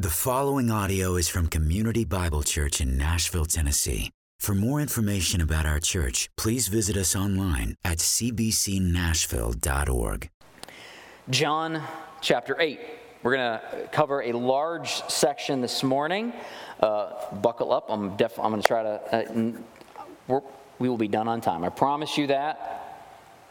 The following audio is from Community Bible Church in Nashville, Tennessee. For more information about our church, please visit us online at cbcnashville.org. John chapter 8. We're going to cover a large section this morning. Uh, buckle up. I'm, def- I'm going to try to. Uh, we will be done on time. I promise you that.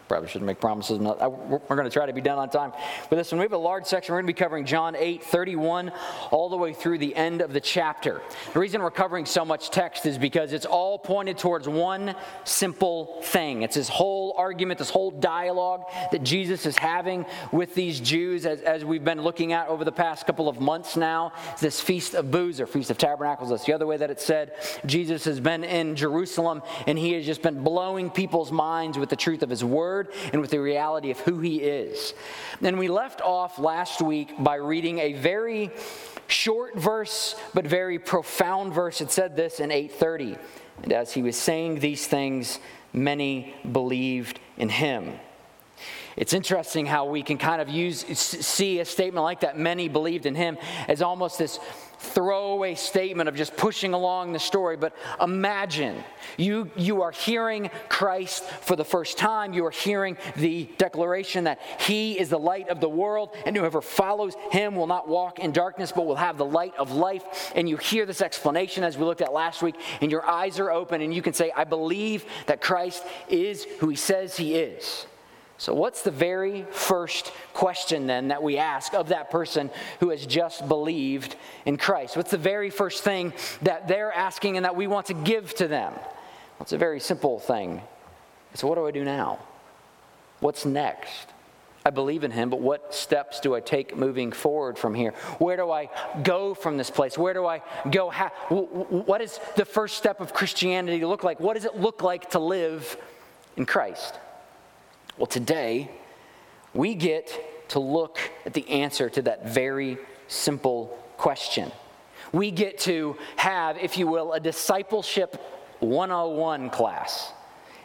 Probably shouldn't make promises. We're going to try to be done on time. with this one, we have a large section. We're going to be covering John 8, 31, all the way through the end of the chapter. The reason we're covering so much text is because it's all pointed towards one simple thing. It's this whole argument, this whole dialogue that Jesus is having with these Jews as, as we've been looking at over the past couple of months now. This Feast of Booths or Feast of Tabernacles. That's the other way that it said. Jesus has been in Jerusalem and he has just been blowing people's minds with the truth of his word Word and with the reality of who He is. And we left off last week by reading a very short verse, but very profound verse. It said this in 830. And as he was saying these things, many believed in him. It's interesting how we can kind of use see a statement like that many believed in him as almost this throwaway statement of just pushing along the story, but imagine you, you are hearing Christ for the first time. You are hearing the declaration that He is the light of the world, and whoever follows Him will not walk in darkness, but will have the light of life. And you hear this explanation as we looked at last week, and your eyes are open, and you can say, I believe that Christ is who He says He is. So, what's the very first question then that we ask of that person who has just believed in Christ? What's the very first thing that they're asking and that we want to give to them? Well, it's a very simple thing. So, what do I do now? What's next? I believe in him, but what steps do I take moving forward from here? Where do I go from this place? Where do I go? How, what is the first step of Christianity look like? What does it look like to live in Christ? Well, today, we get to look at the answer to that very simple question. We get to have, if you will, a discipleship 101 class.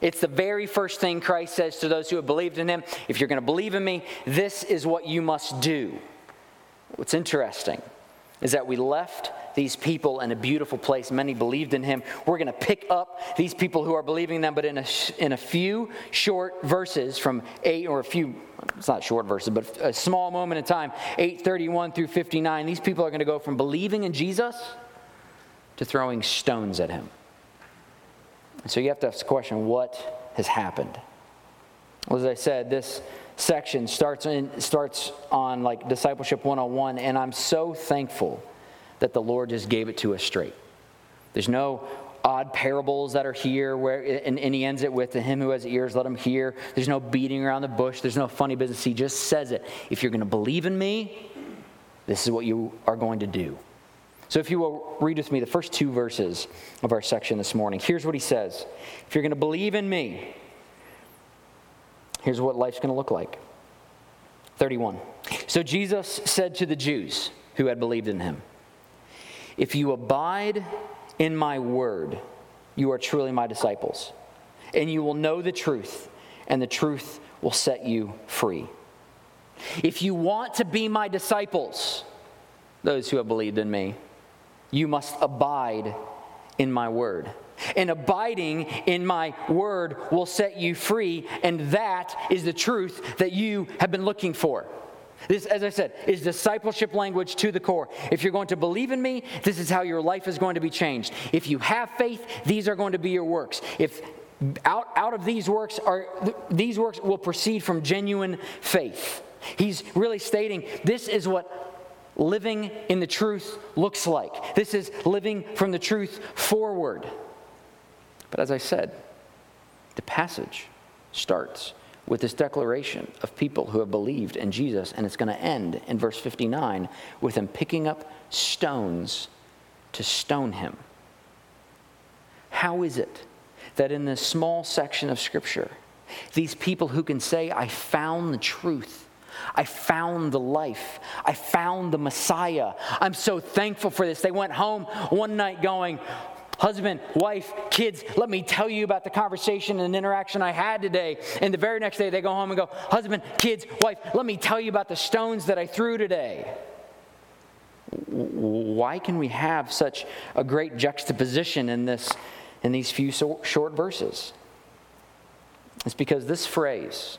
It's the very first thing Christ says to those who have believed in him. If you're going to believe in me, this is what you must do. What's interesting is that we left these people in a beautiful place. Many believed in him. We're going to pick up these people who are believing them, but in a, in a few short verses from eight, or a few, it's not short verses, but a small moment in time, 831 through 59, these people are going to go from believing in Jesus to throwing stones at him. so you have to ask the question what has happened? Well, as I said, this section starts, in, starts on like discipleship 101 and i'm so thankful that the Lord just gave it to us straight. There's no odd parables that are here where and, and, he ends it with to him who has ears let him hear. There's no beating around the bush. There's no funny business. He just says it. If you're going to believe in me this is what you are going to do. So if you will read with me the first two verses of our section this morning here's what he says. If you're going to believe in me here's what life's going to look like. 31 so jesus said to the jews who had believed in him if you abide in my word, you are truly my disciples, and you will know the truth, and the truth will set you free. If you want to be my disciples, those who have believed in me, you must abide in my word. And abiding in my word will set you free, and that is the truth that you have been looking for. This, as I said, is discipleship language to the core. If you're going to believe in me, this is how your life is going to be changed. If you have faith, these are going to be your works. If out, out of these works are these works will proceed from genuine faith. He's really stating this is what living in the truth looks like. This is living from the truth forward. But as I said, the passage starts with this declaration of people who have believed in Jesus, and it's going to end in verse 59 with them picking up stones to stone him. How is it that in this small section of Scripture, these people who can say, I found the truth, I found the life. I found the Messiah. I'm so thankful for this. They went home one night going, husband, wife, kids, let me tell you about the conversation and interaction I had today. And the very next day they go home and go, husband, kids, wife, let me tell you about the stones that I threw today. why can we have such a great juxtaposition in, this, in these few short verses? It's because this phrase,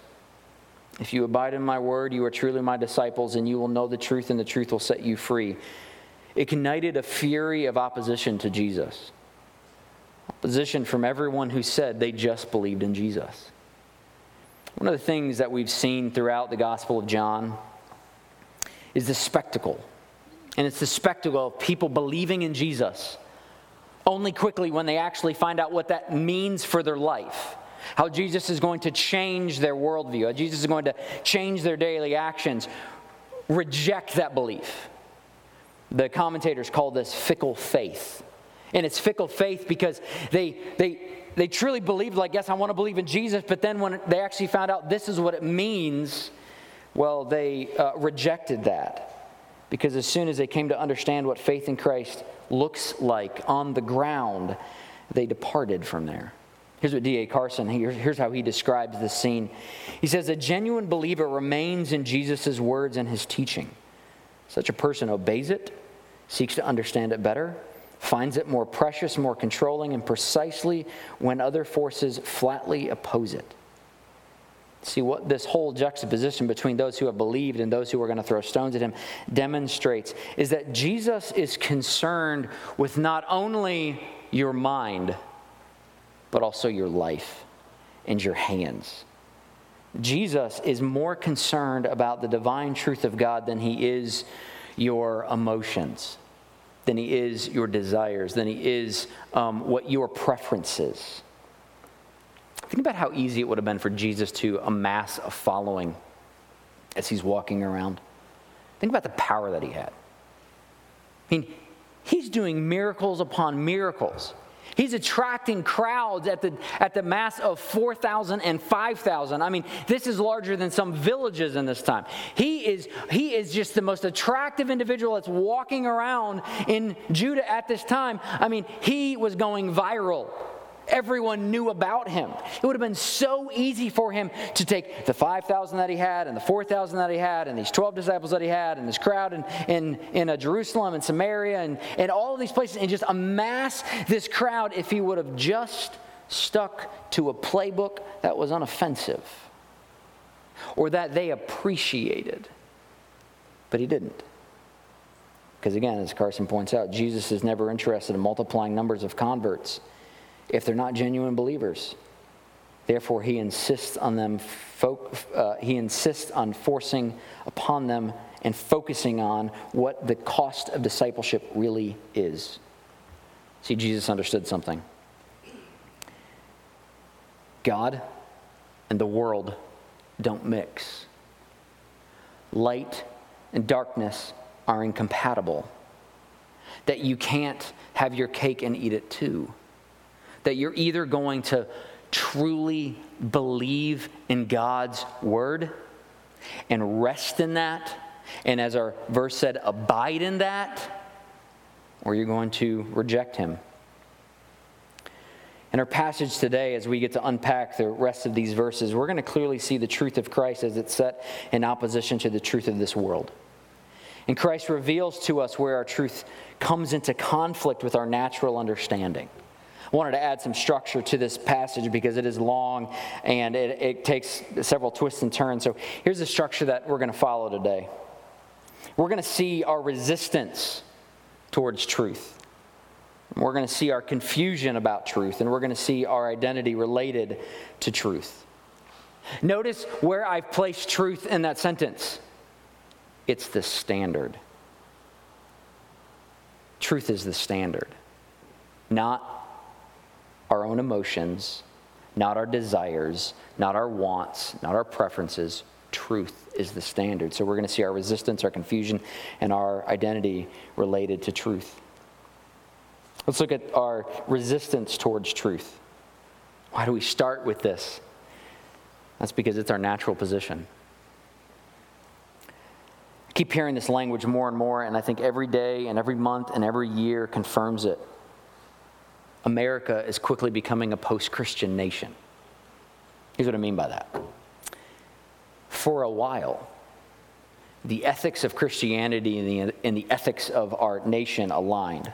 if you abide in my word, you are truly my disciples, and you will know the truth, and the truth will set you free. Ignited a fury of opposition to Jesus. Opposition from everyone who said they just believed in Jesus. One of the things that we've seen throughout the Gospel of John is the spectacle. And it's the spectacle of people believing in Jesus only quickly when they actually find out what that means for their life. How Jesus is going to change their worldview, how Jesus is going to change their daily actions, reject that belief. The commentators call this fickle faith. And it's fickle faith because they, they, they truly believed, like, yes, I want to believe in Jesus, but then when they actually found out this is what it means, well, they uh, rejected that. Because as soon as they came to understand what faith in Christ looks like on the ground, they departed from there. Here's what D.A. Carson, here's how he describes this scene. He says, A genuine believer remains in Jesus' words and his teaching. Such a person obeys it, seeks to understand it better, finds it more precious, more controlling, and precisely when other forces flatly oppose it. See what this whole juxtaposition between those who have believed and those who are going to throw stones at him demonstrates is that Jesus is concerned with not only your mind, but also your life and your hands. Jesus is more concerned about the divine truth of God than he is your emotions than he is your desires, than he is um, what your preferences. Think about how easy it would have been for Jesus to amass a following as he's walking around. Think about the power that he had. I mean, he's doing miracles upon miracles. He's attracting crowds at the, at the mass of 4,000 and 5,000. I mean, this is larger than some villages in this time. He is, he is just the most attractive individual that's walking around in Judah at this time. I mean, he was going viral. Everyone knew about him. It would have been so easy for him to take the 5,000 that he had and the 4,000 that he had and these 12 disciples that he had and this crowd in, in, in uh, Jerusalem and Samaria and, and all of these places and just amass this crowd if he would have just stuck to a playbook that was unoffensive or that they appreciated. But he didn't. Because again, as Carson points out, Jesus is never interested in multiplying numbers of converts if they're not genuine believers. Therefore, he insists on them. Uh, he insists on forcing upon them and focusing on what the cost of discipleship really is. See, Jesus understood something. God and the world don't mix. Light and darkness are incompatible. That you can't have your cake and eat it too that you're either going to truly believe in God's word and rest in that, and as our verse said, abide in that, or you're going to reject Him. In our passage today, as we get to unpack the rest of these verses, we're going to clearly see the truth of Christ as it's set in opposition to the truth of this world. And Christ reveals to us where our truth comes into conflict with our natural understanding wanted to add some structure to this passage because it is long and it, it takes several twists and turns. So here's the structure that we're going to follow today. We're going to see our resistance towards truth. We're going to see our confusion about truth, and we're going to see our identity related to truth. Notice where I've placed truth in that sentence it's the standard. Truth is the standard, not our own emotions, not our desires, not our wants, not our preferences. Truth is the standard. So we're going to see our resistance, our confusion, and our identity related to truth. Let's look at our resistance towards truth. Why do we start with this? That's because it's our natural position. I keep hearing this language more and more, and I think every day and every month and every year confirms it. America is quickly becoming a post Christian nation. Here's what I mean by that. For a while, the ethics of Christianity and the, and the ethics of our nation aligned.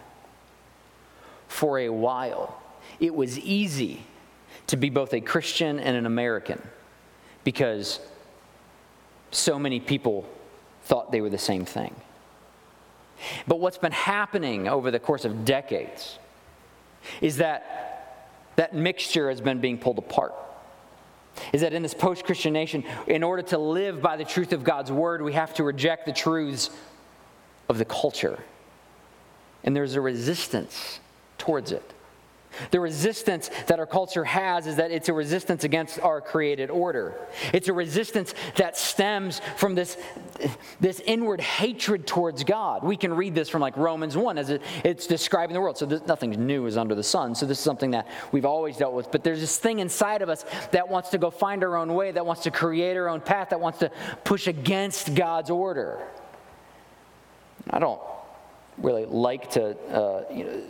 For a while, it was easy to be both a Christian and an American because so many people thought they were the same thing. But what's been happening over the course of decades is that that mixture has been being pulled apart. Is that in this post Christian nation, in order to live by the truth of God's word, we have to reject the truths of the culture. And there's a resistance towards it. The resistance that our culture has is that it's a resistance against our created order. It's a resistance that stems from this, this inward hatred towards God. We can read this from like Romans 1 as it, it's describing the world. So this, nothing new is under the sun. So this is something that we've always dealt with. But there's this thing inside of us that wants to go find our own way, that wants to create our own path, that wants to push against God's order. I don't really like to, uh, you know,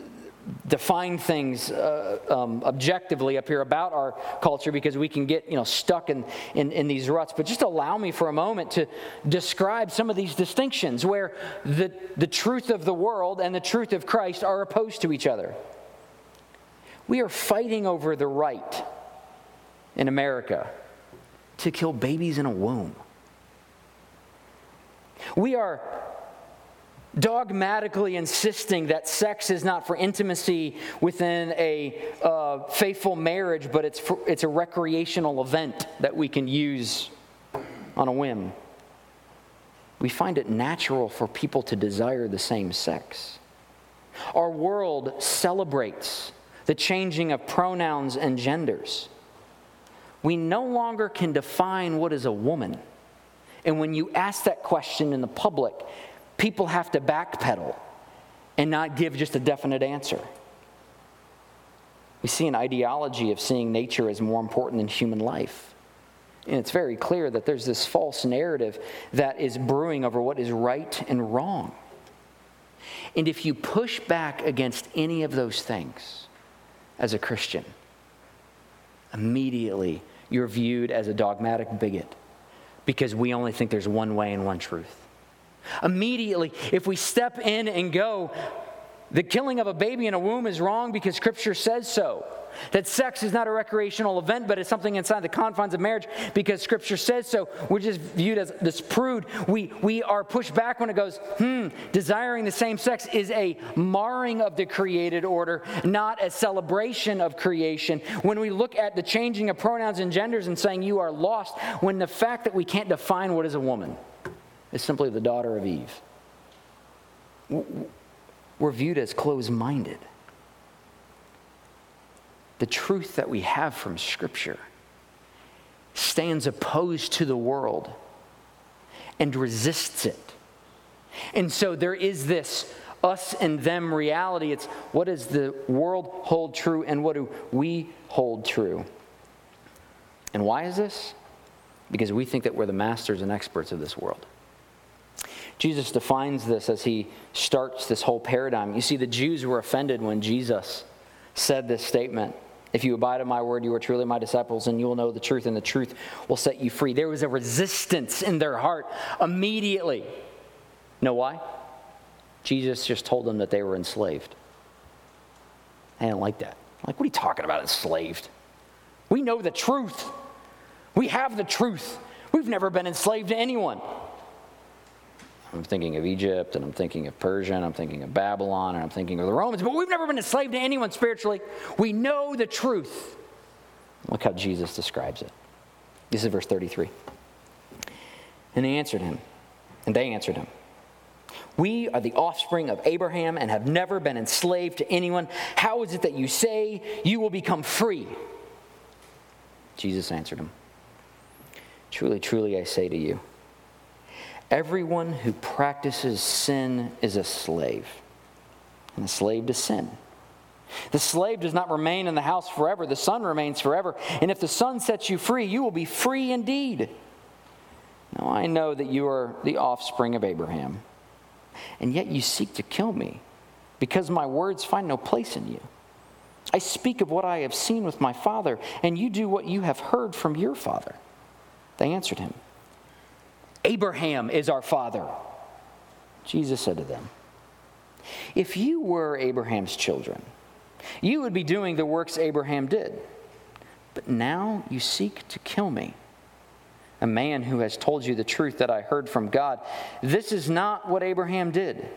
define things uh, um, objectively up here about our culture because we can get you know stuck in, in, in, these ruts. But just allow me for a moment to describe some of these distinctions where the, the truth of the world and the truth of christ are opposed to each other. We are fighting over the right in america to kill babies in a womb. We are dogmatically insisting that sex is not for intimacy within a uh, faithful marriage, but it's, for, it's a recreational event that we can use on a whim. We find it natural for people to desire the same sex. Our world celebrates the changing of pronouns and genders. We no longer can define what is a woman. And when you ask that question in the public, people have to backpedal and not give just a definite answer. We see an ideology of seeing nature as more important than human life. And it's very clear that there's this false narrative that is brewing over what is right and wrong. And if you push back against any of those things as a Christian, immediately you're viewed as a dogmatic bigot because we only think there's one way and one truth. Immediately, if we step in and go, the killing of a baby in a womb is wrong because Scripture says so. That sex is not a recreational event, but it's something inside the confines of marriage because Scripture says so. We're just viewed as this prude. We, we are pushed back when it goes, hmm, desiring the same sex is a marring of the created order, not a celebration of creation. When we look at the changing of pronouns and genders and saying you are lost, when the fact that we can't define what is a woman is simply the daughter of Eve. We're viewed as closed minded. The truth that we have from Scripture stands opposed to the world and resists it. And so there is this us and them reality. It's what does the world hold true and what do we hold true? And why is this? Because we think that we're the masters and experts of this world. Jesus defines this as he starts this whole paradigm. You see, the Jews were offended when Jesus said this statement. If you abide in my word, you are truly my disciples, and you will know the truth, and the truth will set you free. There was a resistance in their heart immediately. Know why? Jesus just told them that they were enslaved. I didn't like that. Like, what are you talking about, enslaved? We know the truth. We have the truth. We've never been enslaved to anyone. I'm thinking of Egypt, and I'm thinking of Persia, and I'm thinking of Babylon, and I'm thinking of the Romans, but we've never been enslaved to anyone spiritually. We know the truth. Look how Jesus describes it. This is verse 33. And they answered him, and they answered him. We are the offspring of Abraham and have never been enslaved to anyone. How is it that you say you will become free? Jesus answered him Truly, truly, I say to you, Everyone who practices sin is a slave, and a slave to sin. The slave does not remain in the house forever, the son remains forever. And if the son sets you free, you will be free indeed. Now I know that you are the offspring of Abraham, and yet you seek to kill me, because my words find no place in you. I speak of what I have seen with my father, and you do what you have heard from your father. They answered him. Abraham is our father. Jesus said to them, If you were Abraham's children, you would be doing the works Abraham did. But now you seek to kill me, a man who has told you the truth that I heard from God. This is not what Abraham did.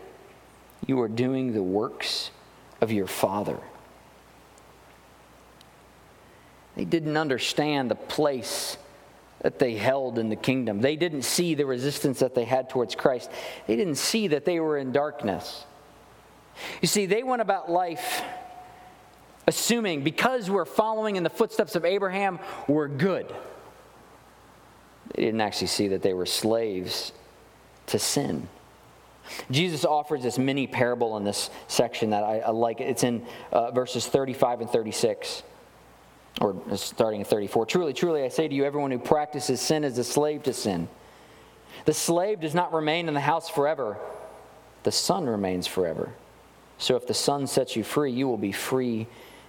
You are doing the works of your father. They didn't understand the place that they held in the kingdom. They didn't see the resistance that they had towards Christ. They didn't see that they were in darkness. You see, they went about life assuming because we're following in the footsteps of Abraham, we're good. They didn't actually see that they were slaves to sin. Jesus offers this mini parable in this section that I, I like. It's in uh, verses 35 and 36 or starting at 34. Truly, truly, I say to you, everyone who practices sin is a slave to sin. The slave does not remain in the house forever, the son remains forever. So if the son sets you free, you will be free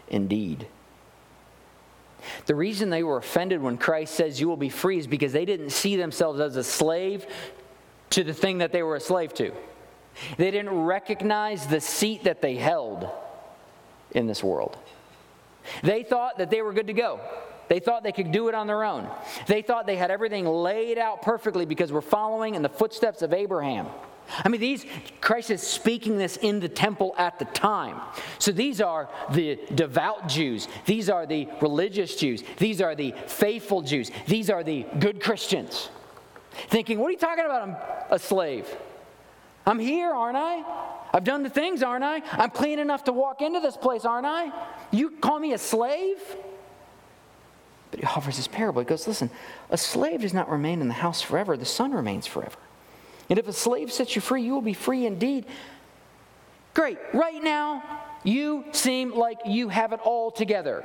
indeed. The reason they were offended when Christ says you will be free is because they didn't see themselves as a slave to the thing that they were a slave to. They didn't recognize the seat that they held in this world. They thought that they were good to go. They thought they could do it on their own. They thought they had everything laid out perfectly because we're following in the footsteps of Abraham. I mean, these, Christ is speaking this in the temple at the time. So these are the devout Jews. These are the religious Jews. These are the faithful Jews. These are the good Christians. Thinking, what are you talking about? I'm a slave. I'm here, aren't I? I've done the things, aren't I? I'm clean enough to walk into this place, aren't I? You call me a slave? But he offers this parable. He goes, Listen, a slave does not remain in the house forever, the son remains forever. And if a slave sets you free, you will be free indeed. Great. Right now, you seem like you have it all together,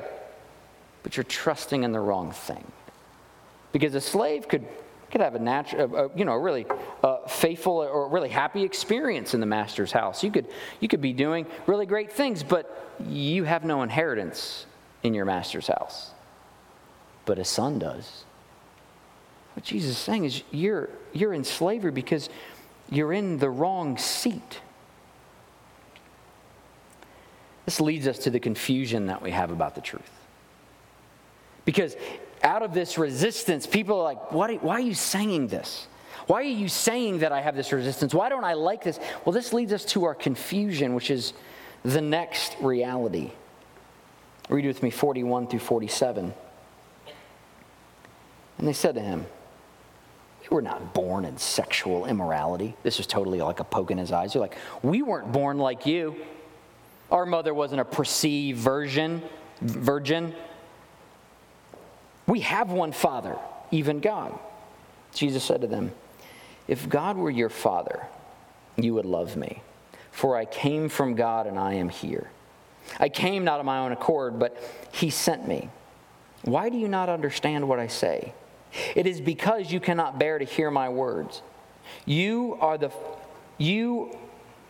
but you're trusting in the wrong thing. Because a slave could, could have a natural, you know, a really uh, faithful or really happy experience in the master's house. You could, you could be doing really great things, but you have no inheritance in your master's house. But a son does. What Jesus is saying is you're, you're in slavery because you're in the wrong seat. This leads us to the confusion that we have about the truth. Because out of this resistance, people are like, why, why are you saying this? Why are you saying that I have this resistance? Why don't I like this? Well, this leads us to our confusion, which is the next reality. Read with me 41 through 47. And they said to him, We were not born in sexual immorality. This was totally like a poke in his eyes. They're like, We weren't born like you. Our mother wasn't a perceived virgin, virgin. We have one Father, even God. Jesus said to them, If God were your Father, you would love me, for I came from God and I am here. I came not of my own accord, but He sent me. Why do you not understand what I say? It is because you cannot bear to hear my words. You are the you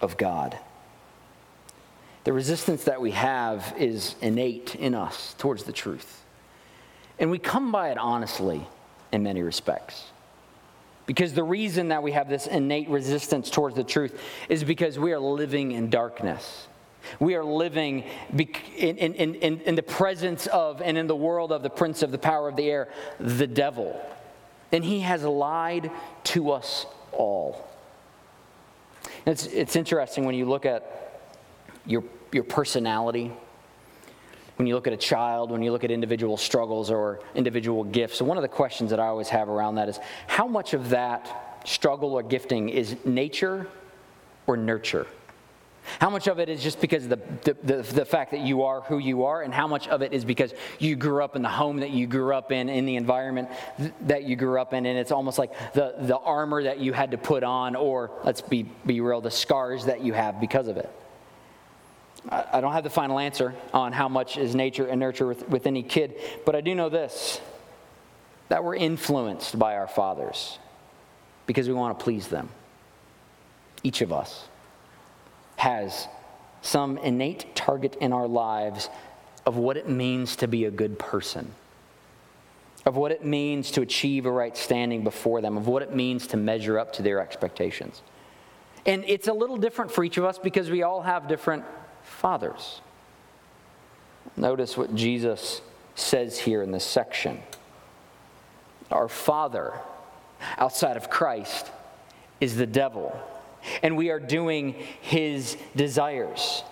of God. The resistance that we have is innate in us towards the truth. And we come by it honestly in many respects. Because the reason that we have this innate resistance towards the truth is because we are living in darkness. We are living in, in, in, in, the presence of and in the world of the prince of the power of the air, the devil. And he has lied to us all. It's, it's interesting when you look at your, your personality, when you look at a child, when you look at individual struggles or individual gifts. So, one of the questions that I always have around that is how much of that struggle or gifting is nature or nurture? How much of it is just because of the, the, the, fact that you are who you are, and how much of it is because you grew up in the home that you grew up in, in the environment that you grew up in, and it's almost like the, the armor that you had to put on, or let's be, be real, the scars that you have because of it? I, I don't have the final answer on how much is nature and nurture with, with any kid, but I do know this that we're influenced by our fathers because we want to please them. Each of us has some innate target in our lives of what it means to be a good person, of what it means to achieve a right standing before them, of what it means to measure up to their expectations. And it's a little different for each of us because we all have different fathers. Notice what Jesus says here in this section. Our father outside of Christ is the devil and we are doing his desires.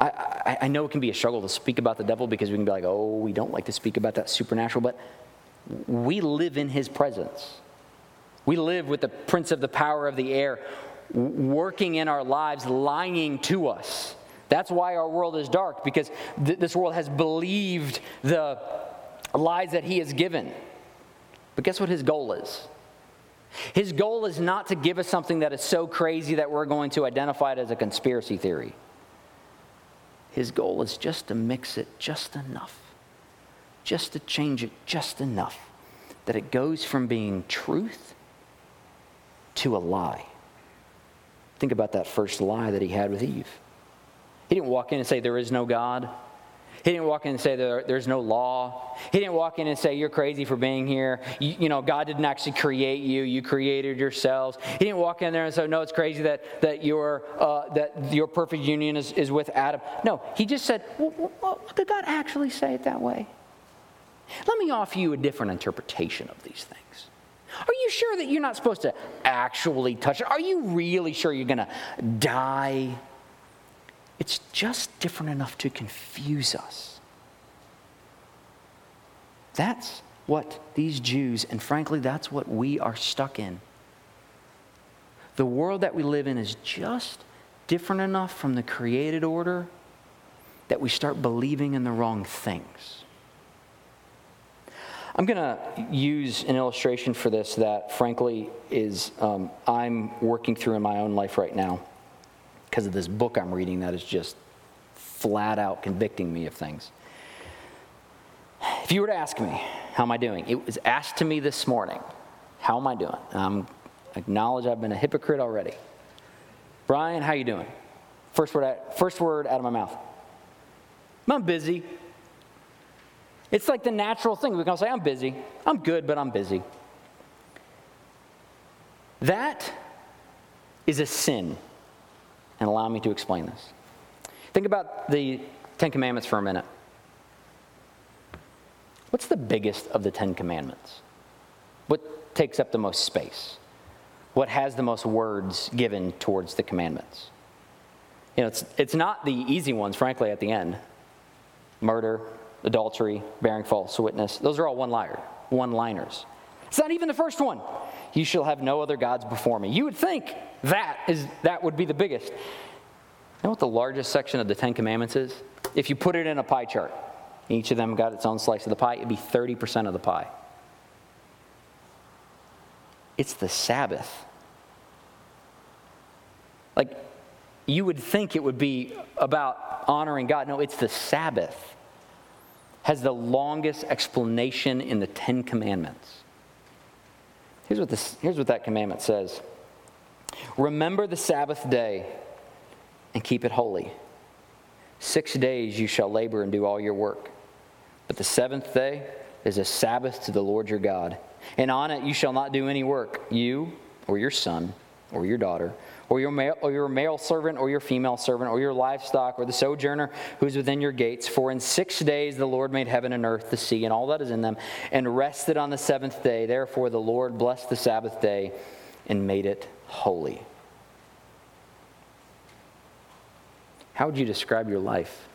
I, I, I, know it can be a struggle to speak about the devil because we can be like, oh, we don't like to speak about that supernatural, but we live in his presence. We live with the prince of the power of the air working in our lives, lying to us. That's why our world is dark, because th- this world has believed the lies that he has given. But guess what his goal is? His goal is not to give us something that is so crazy that we're going to identify it as a conspiracy theory. His goal is just to mix it just enough, just to change it just enough that it goes from being truth to a lie. Think about that first lie that he had with Eve. He didn't walk in and say, There is no God. He didn't walk in and say there, there's no law. He didn't walk in and say you're crazy for being here. You, you, know, God didn't actually create you. You created yourselves. He didn't walk in there and say, no, it's crazy that, that, your, uh, that your perfect union is, is with Adam. No, he just said, well, did God actually say it that way? Let me offer you a different interpretation of these things. Are you sure that you're not supposed to actually touch it? Are you really sure you're going to die? It's just different enough to confuse us. That's what these Jews, and frankly, that's what we are stuck in. The world that we live in is just different enough from the created order that we start believing in the wrong things. I'm going to use an illustration for this that, frankly, is um, I'm working through in my own life right now because of this book I'm reading that is just flat out convicting me of things. If you were to ask me, how am I doing? It was asked to me this morning, how am I doing? I'm acknowledge I've been a hypocrite already. Brian, how you doing? First word, first word out of my mouth. I'm busy. It's like the natural thing. We can all say, I'm busy. I'm good, but I'm busy. That is a sin and allow me to explain this. Think about the Ten Commandments for a minute. What's the biggest of the Ten Commandments? What takes up the most space? What has the most words given towards the commandments? You know, it's, it's not the easy ones, frankly, at the end murder, adultery, bearing false witness. Those are all one liner, one liners. It's not even the first one. You shall have no other gods before me. You would think that is that would be the biggest. You know what the largest section of the Ten Commandments is? If you put it in a pie chart, each of them got its own slice of the pie, it'd be 30% of the pie. It's the Sabbath. Like, you would think it would be about honoring God. No, it's the Sabbath. Has the longest explanation in the Ten Commandments. Here's what, this, here's what that commandment says Remember the Sabbath day and keep it holy. Six days you shall labor and do all your work. But the seventh day is a Sabbath to the Lord your God. And on it you shall not do any work, you or your son or your daughter or your male, or your male servant or your female servant or your livestock or the sojourner who is within your gates. For in six days the Lord made heaven and earth, the sea, and all that is in them, and rested on the seventh day. Therefore the Lord blessed the Sabbath day and made it holy. How would you describe your life?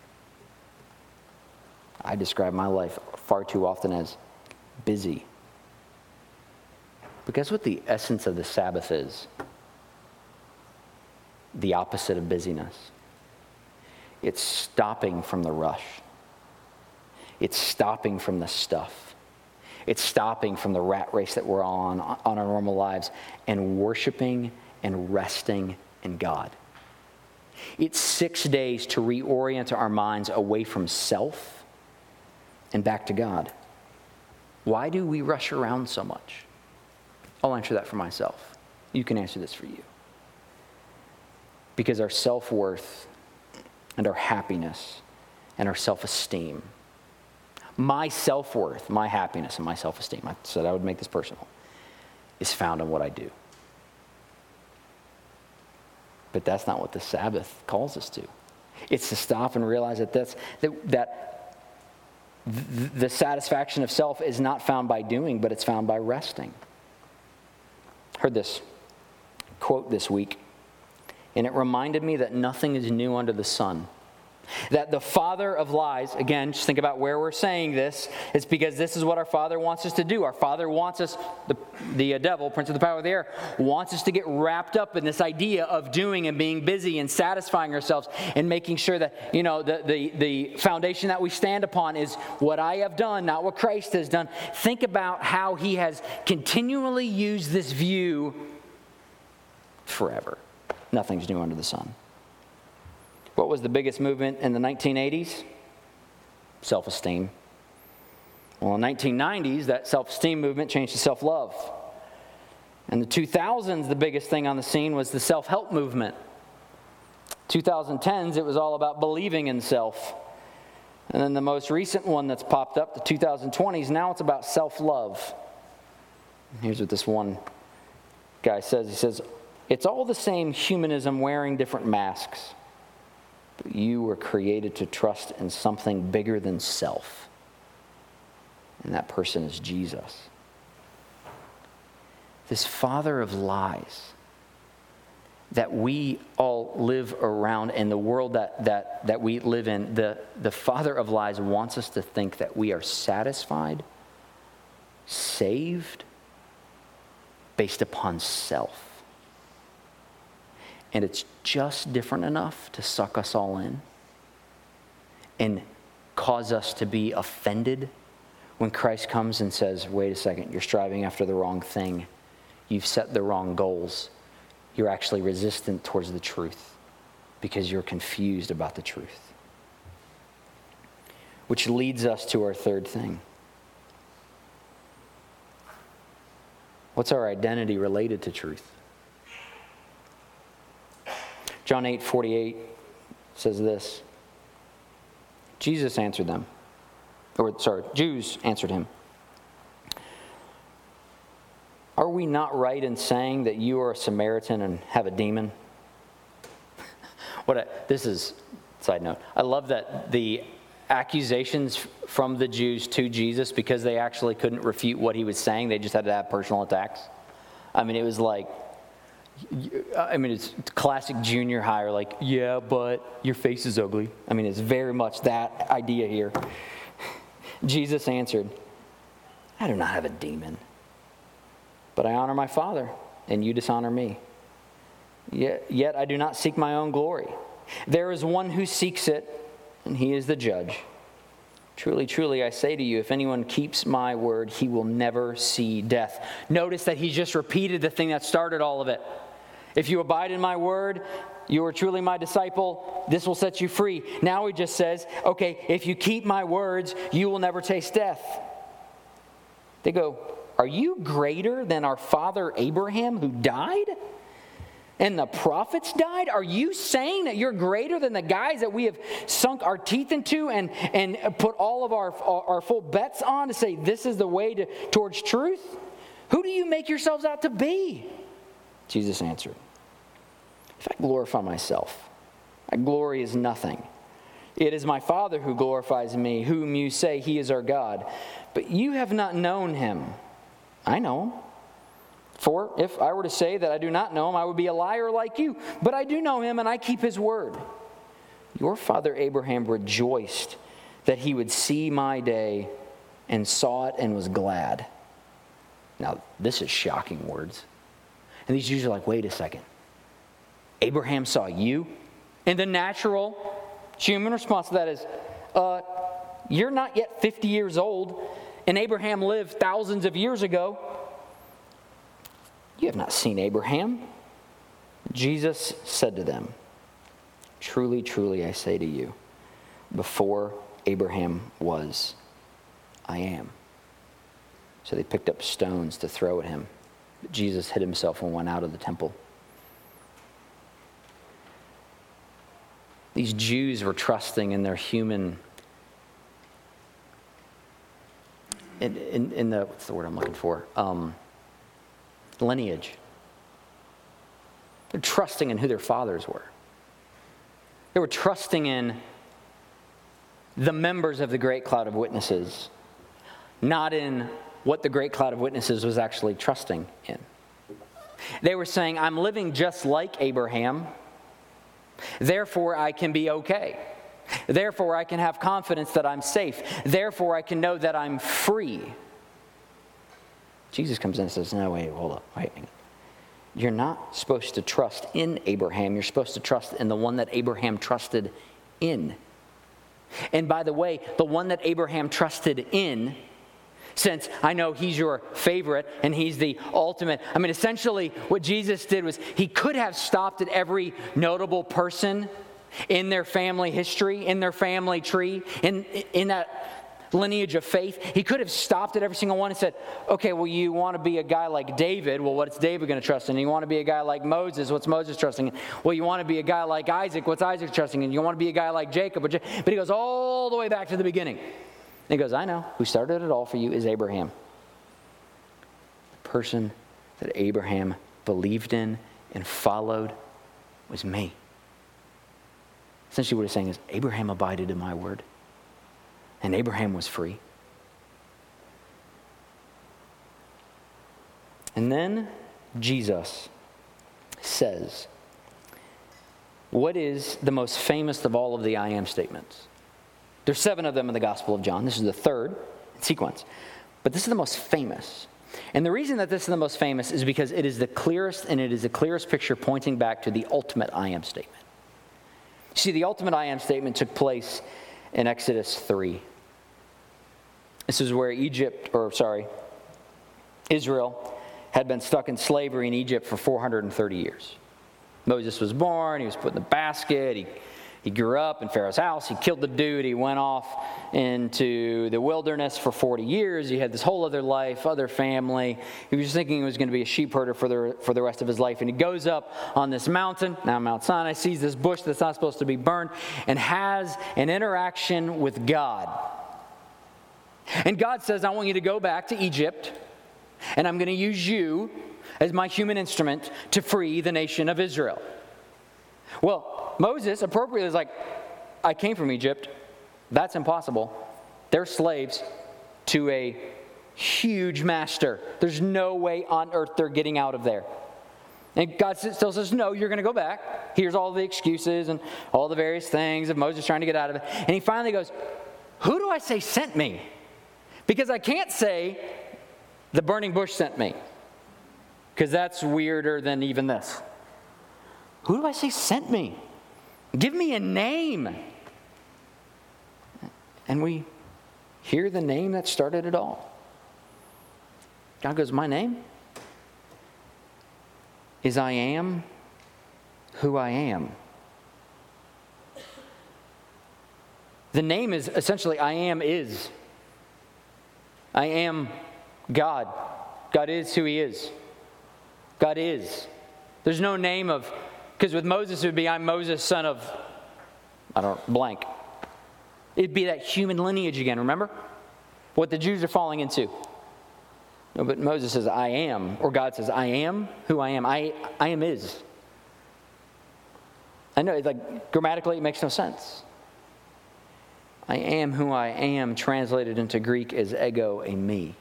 I describe my life far too often as busy. But guess what the essence of the Sabbath is? The opposite of busyness. It's stopping from the rush. It's stopping from the stuff. It's stopping from the rat race that we're on on our normal lives and worshiping and resting in God. It's six days to reorient our minds away from self and back to God. Why do we rush around so much? I'll answer that for myself. You can answer this for you. Because our self worth and our happiness and our self esteem, my self worth, my happiness, and my self esteem, I said I would make this personal, is found in what I do. But that's not what the Sabbath calls us to. It's to stop and realize that, that's, that, that the satisfaction of self is not found by doing, but it's found by resting. Heard this quote this week, and it reminded me that nothing is new under the sun. That the father of lies, again, just think about where we're saying this, it's because this is what our father wants us to do. Our father wants us, the, the uh, devil, prince of the power of the air, wants us to get wrapped up in this idea of doing and being busy and satisfying ourselves and making sure that, you know, the, the, the foundation that we stand upon is what I have done, not what Christ has done. Think about how he has continually used this view forever. Nothing's new under the sun. What was the biggest movement in the 1980s? Self esteem. Well, in the 1990s, that self esteem movement changed to self love. In the 2000s, the biggest thing on the scene was the self help movement. 2010s, it was all about believing in self. And then the most recent one that's popped up, the 2020s, now it's about self love. Here's what this one guy says He says, It's all the same humanism wearing different masks. But you were created to trust in something bigger than self. And that person is Jesus. This father of lies that we all live around in the world that, that, that we live in, the, the father of lies wants us to think that we are satisfied, saved, based upon self. And it's just different enough to suck us all in and cause us to be offended when Christ comes and says, wait a second, you're striving after the wrong thing. You've set the wrong goals. You're actually resistant towards the truth because you're confused about the truth. Which leads us to our third thing. What's our identity related to truth? John 8 48 says this Jesus answered them, or sorry, Jews answered him. Are we not right in saying that you are a Samaritan and have a demon? what a, this is side note. I love that the accusations from the Jews to Jesus because they actually couldn't refute what he was saying, they just had to have personal attacks. I mean, it was like I mean, it's classic junior high, like, yeah, but your face is ugly. I mean, it's very much that idea here. Jesus answered, I do not have a demon, but I honor my Father, and you dishonor me. Yet, yet I do not seek my own glory. There is one who seeks it, and he is the judge. Truly, truly, I say to you, if anyone keeps my word, he will never see death. Notice that he just repeated the thing that started all of it. If you abide in my word, you are truly my disciple. This will set you free. Now he just says, okay, if you keep my words, you will never taste death. They go, Are you greater than our father Abraham who died? And the prophets died? Are you saying that you're greater than the guys that we have sunk our teeth into and, and put all of our, our full bets on to say this is the way to, towards truth? Who do you make yourselves out to be? Jesus answered, if I glorify myself, my glory is nothing. It is my Father who glorifies me, whom you say he is our God. But you have not known him. I know him. For if I were to say that I do not know him, I would be a liar like you. But I do know him, and I keep his word. Your father Abraham rejoiced that he would see my day and saw it and was glad. Now, this is shocking words. And these Jews are like, wait a second. Abraham saw you. And the natural human response to that is, uh, You're not yet 50 years old, and Abraham lived thousands of years ago. You have not seen Abraham. Jesus said to them, Truly, truly, I say to you, before Abraham was, I am. So they picked up stones to throw at him. But Jesus hid himself and went out of the temple. These Jews were trusting in their human, in, in, in the, what's the word I'm looking for? Um, lineage. They're trusting in who their fathers were. They were trusting in the members of the great cloud of witnesses, not in what the great cloud of witnesses was actually trusting in. They were saying, I'm living just like Abraham, therefore I can be okay. Therefore I can have confidence that I'm safe. Therefore I can know that I'm free. Jesus comes in and says, No, wait, hold up, wait. You're not supposed to trust in Abraham. You're supposed to trust in the one that Abraham trusted in. And by the way, the one that Abraham trusted in, since I know he's your favorite and he's the ultimate. I mean, essentially, what Jesus did was he could have stopped at every notable person in their family history, in their family tree, in, in that lineage of faith. He could have stopped at every single one and said, okay, well, you want to be a guy like David. Well, what's David going to trust in? You want to be a guy like Moses. What's Moses trusting in? Well, you want to be a guy like Isaac. What's Isaac trusting in? You want to be a guy like Jacob. But he goes all the way back to the beginning. And he goes, I know. Who started it all for you is Abraham. The person that Abraham believed in and followed was me. Essentially, what he's saying is Abraham abided in my word and Abraham was free. And then Jesus says, What is the most famous of all of the I am statements? There's seven of them in the Gospel of John. This is the third sequence. But this is the most famous. And the reason that this is the most famous is because it is the clearest and it is the clearest picture pointing back to the ultimate I am statement. See, the ultimate I am statement took place in Exodus 3. This is where Egypt, or sorry, Israel had been stuck in slavery in Egypt for 430 years. Moses was born, he was put in the basket, he, he grew up in Pharaoh's house, he killed the dude, he went off into the wilderness for 40 years. He had this whole other life, other family. He was thinking he was going to be a sheep herder for the, for the rest of his life. And he goes up on this mountain, now Mount Sinai, sees this bush that's not supposed to be burned, and has an interaction with God. And God says, I want you to go back to Egypt, and I'm going to use you as my human instrument to free the nation of Israel. Well, Moses appropriately is like, I came from Egypt. That's impossible. They're slaves to a huge master. There's no way on earth they're getting out of there. And God still says, No, you're going to go back. Here's all the excuses and all the various things of Moses trying to get out of it. And he finally goes, Who do I say sent me? Because I can't say, the burning bush sent me, because that's weirder than even this. Who do I say sent me? Give me a name. And we hear the name that started it all. God goes, My name is I am who I am. The name is essentially I am is. I am God. God is who He is. God is. There's no name of, because with Moses it would be, I'm Moses, son of, I don't blank. It'd be that human lineage again, remember? What the Jews are falling into. No, but Moses says, I am, or God says, I am who I am. I, I am is. I know, like grammatically, it makes no sense. I am who I am, translated into Greek as ego, eimi.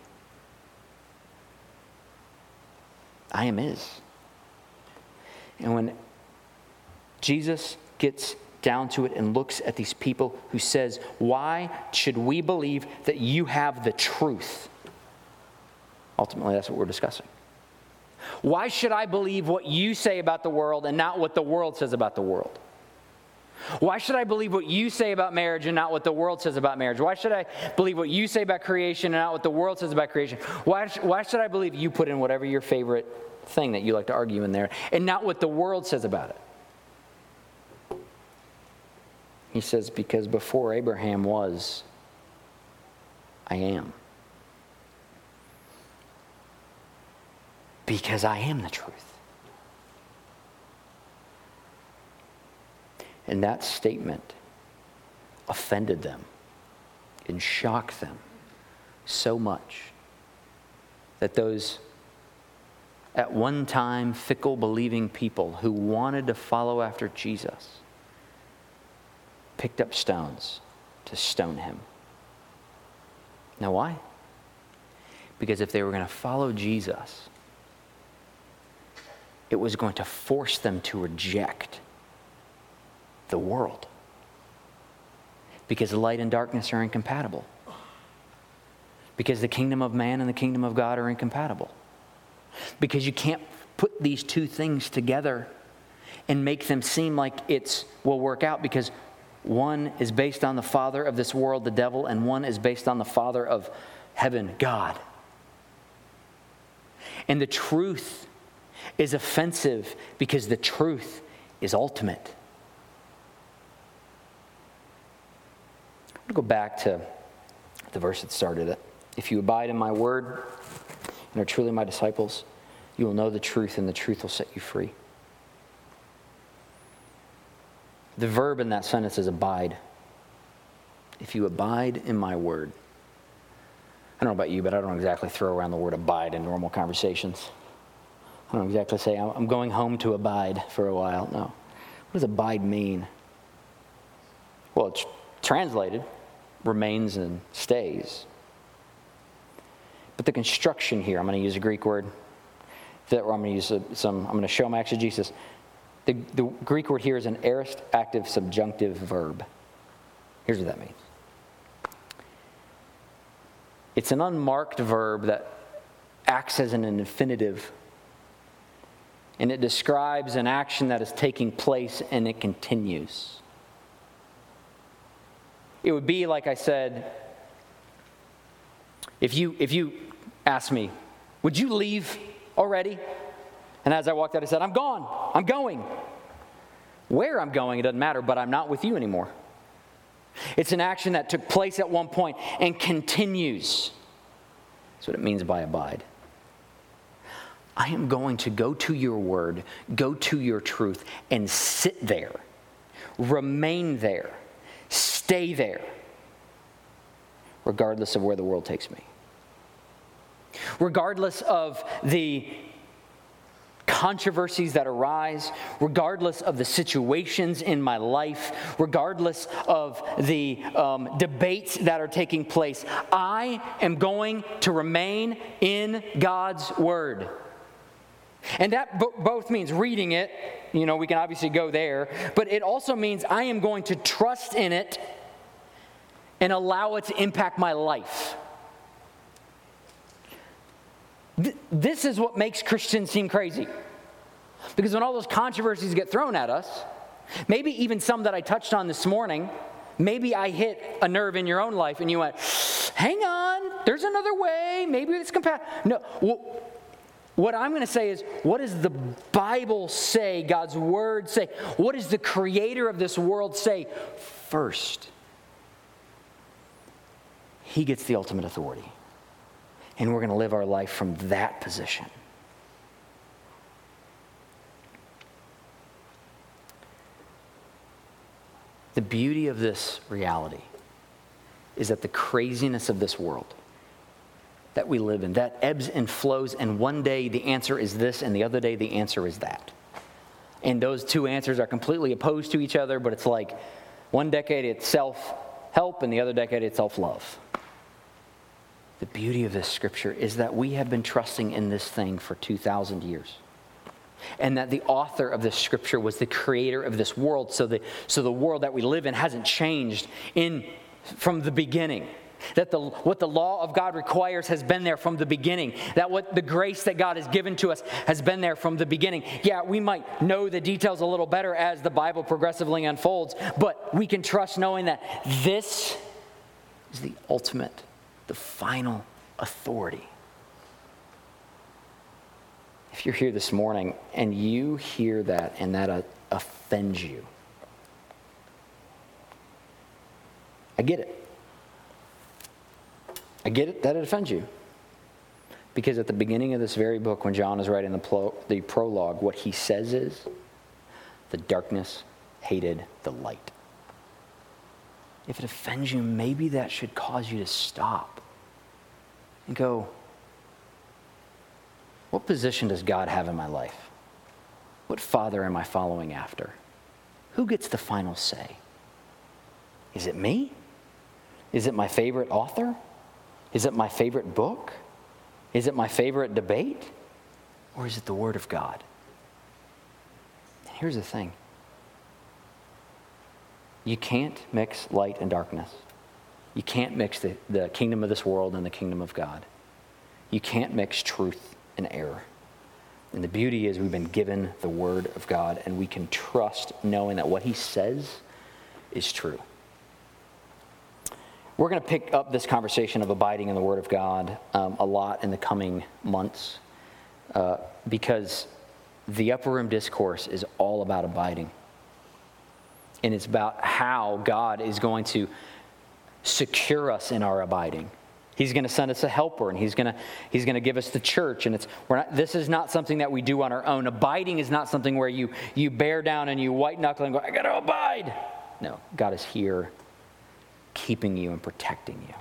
I am is. And when Jesus gets down to it and looks at these people who says, Why should we believe that you have the truth? Ultimately, that's what we're discussing. Why should I believe what you say about the world and not what the world says about the world? Why should I believe what you say about marriage and not what the world says about marriage? Why should I believe what you say about creation and not what the world says about creation? Why, why should I believe you put in whatever your favorite thing that you like to argue in there and not what the world says about it? He says, Because before Abraham was, I am. Because I am the truth. And that statement offended them and shocked them so much that those at one time fickle believing people who wanted to follow after Jesus picked up stones to stone him. Now, why? Because if they were going to follow Jesus, it was going to force them to reject the world. Because light and darkness are incompatible. Because the kingdom of man and the kingdom of God are incompatible. Because you can't put these two things together and make them seem like it's will work out because one is based on the father of this world, the devil, and one is based on the father of heaven, God. And the truth is offensive because the truth is ultimate. I'm gonna go back to the verse that started it. If you abide in my word and are truly my disciples, you will know the truth, and the truth will set you free. The verb in that sentence is abide. If you abide in my word. I don't know about you, but I don't exactly throw around the word abide in normal conversations. I don't exactly say, I'm going home to abide for a while. No. What does abide mean? Well, it's translated remains and stays. But the construction here, I'm going to use a Greek word that I'm going to use some, I'm going to show my exegesis. The, the Greek word here is an aorist active subjunctive verb. Here's what that means it's an unmarked verb that acts as an infinitive, and it describes an action that is taking place and it continues. It would be like I said, if you, if you asked me, would you leave already? And as I walked out, I said, I'm gone. I'm going. Where I'm going, it doesn't matter, but I'm not with you anymore. It's an action that took place at one point and continues. That's what it means by abide. I am going to go to your word, go to your truth, and sit there, remain there stay there, regardless of where the world takes me. Regardless of the controversies that arise, regardless of the situations in my life, regardless of the um, debates that are taking place, I am going to remain in God's Word. And that b- both means reading it, you know, we can obviously go there, but it also means I am going to trust in it and allow it to impact my life. Th- this is what makes Christians seem crazy. Because when all those controversies get thrown at us, maybe even some that I touched on this morning, maybe I hit a nerve in your own life and you went, hang on, there's another way, maybe it's compatible. No, well, what I'm going to say is, what does the Bible say, God's Word say? What does the Creator of this world say first? He gets the ultimate authority. And we're going to live our life from that position. The beauty of this reality is that the craziness of this world that we live in that ebbs and flows, and one day the answer is this, and the other day the answer is that. And those two answers are completely opposed to each other, but it's like one decade it's self help, and the other decade it's self love. The beauty of this scripture is that we have been trusting in this thing for 2,000 years. And that the author of this scripture was the creator of this world. So the, so the world that we live in hasn't changed in, from the beginning. That the, what the law of God requires has been there from the beginning. That what the grace that God has given to us has been there from the beginning. Yeah, we might know the details a little better as the Bible progressively unfolds, but we can trust knowing that this is the ultimate, the final authority. If you're here this morning and you hear that and that uh, offends you, I get it. I get it that it offends you. Because at the beginning of this very book, when John is writing the, pro- the prologue, what he says is the darkness hated the light. If it offends you, maybe that should cause you to stop and go, What position does God have in my life? What father am I following after? Who gets the final say? Is it me? Is it my favorite author? Is it my favorite book? Is it my favorite debate? Or is it the Word of God? Here's the thing you can't mix light and darkness. You can't mix the, the kingdom of this world and the kingdom of God. You can't mix truth and error. And the beauty is, we've been given the Word of God, and we can trust knowing that what He says is true. We're going to pick up this conversation of abiding in the Word of God um, a lot in the coming months uh, because the upper room discourse is all about abiding. And it's about how God is going to secure us in our abiding. He's going to send us a helper and he's going to, he's going to give us the church. And it's, we're not, this is not something that we do on our own. Abiding is not something where you, you bear down and you white knuckle and go, I got to abide. No, God is here keeping you and protecting you.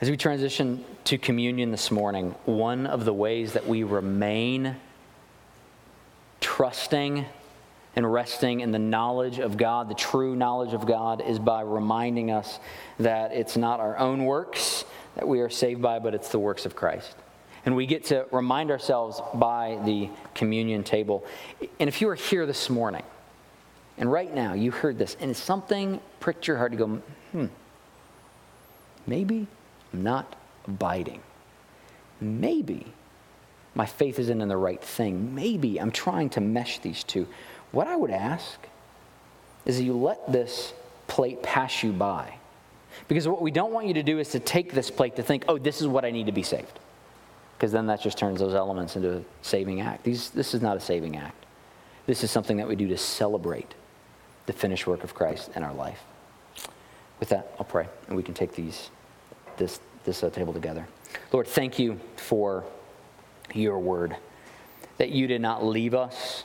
As we transition to communion this morning, one of the ways that we remain trusting and resting in the knowledge of God, the true knowledge of God, is by reminding us that it's not our own works that we are saved by, but it's the works of Christ. And we get to remind ourselves by the communion table. And if you are here this morning and right now you heard this, and something pricked your heart to go, hmm, maybe I'm not abiding. Maybe my faith isn't in the right thing. Maybe I'm trying to mesh these two. What I would ask is that you let this plate pass you by. Because what we don't want you to do is to take this plate to think, oh, this is what I need to be saved. Because then that just turns those elements into a saving act. These, this is not a saving act. This is something that we do to celebrate the finished work of Christ in our life. With that, I'll pray, and we can take these, this, this uh, table together. Lord, thank you for your word, that you did not leave us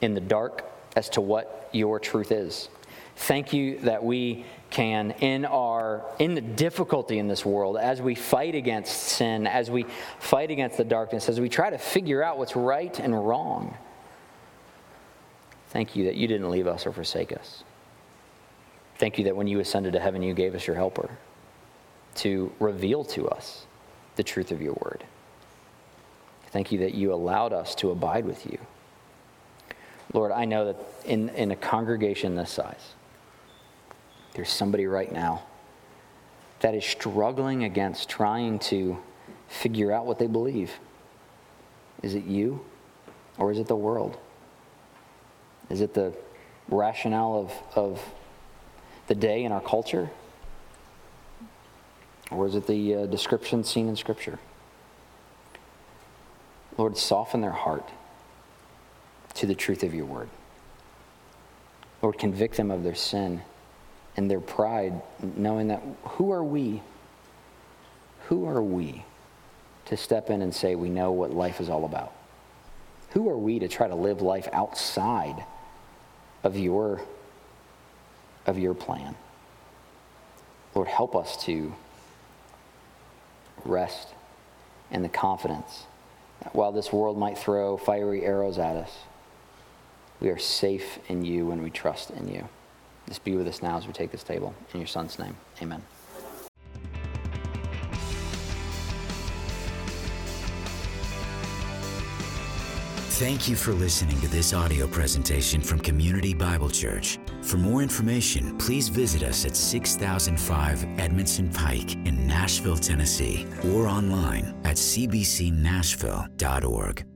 in the dark as to what your truth is. Thank you that we can in our in the difficulty in this world as we fight against sin as we fight against the darkness as we try to figure out what's right and wrong Thank you that you didn't leave us or forsake us. Thank you that when you ascended to heaven, you gave us your helper to reveal to us the truth of your word. Thank you that you allowed us to abide with you. Lord, I know that in, in a congregation this size, there's somebody right now that is struggling against trying to figure out what they believe. Is it you or is it the world? Is it the rationale of, of the day in our culture? Or is it the uh, description seen in Scripture? Lord, soften their heart to the truth of your word. Lord, convict them of their sin and their pride, knowing that who are we? Who are we to step in and say we know what life is all about? Who are we to try to live life outside of your, of your plan. Lord, help us to rest in the confidence that while this world might throw fiery arrows at us, we are safe in you when we trust in you. Just be with us now as we take this table. In your son's name, amen. Thank you for listening to this audio presentation from Community Bible Church. For more information, please visit us at 6005 Edmondson Pike in Nashville, Tennessee, or online at cbcnashville.org.